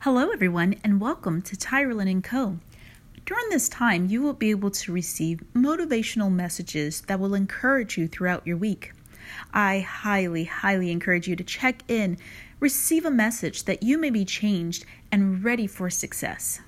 Hello, everyone, and welcome to Tyrolin & Co. During this time, you will be able to receive motivational messages that will encourage you throughout your week. I highly, highly encourage you to check in, receive a message that you may be changed and ready for success.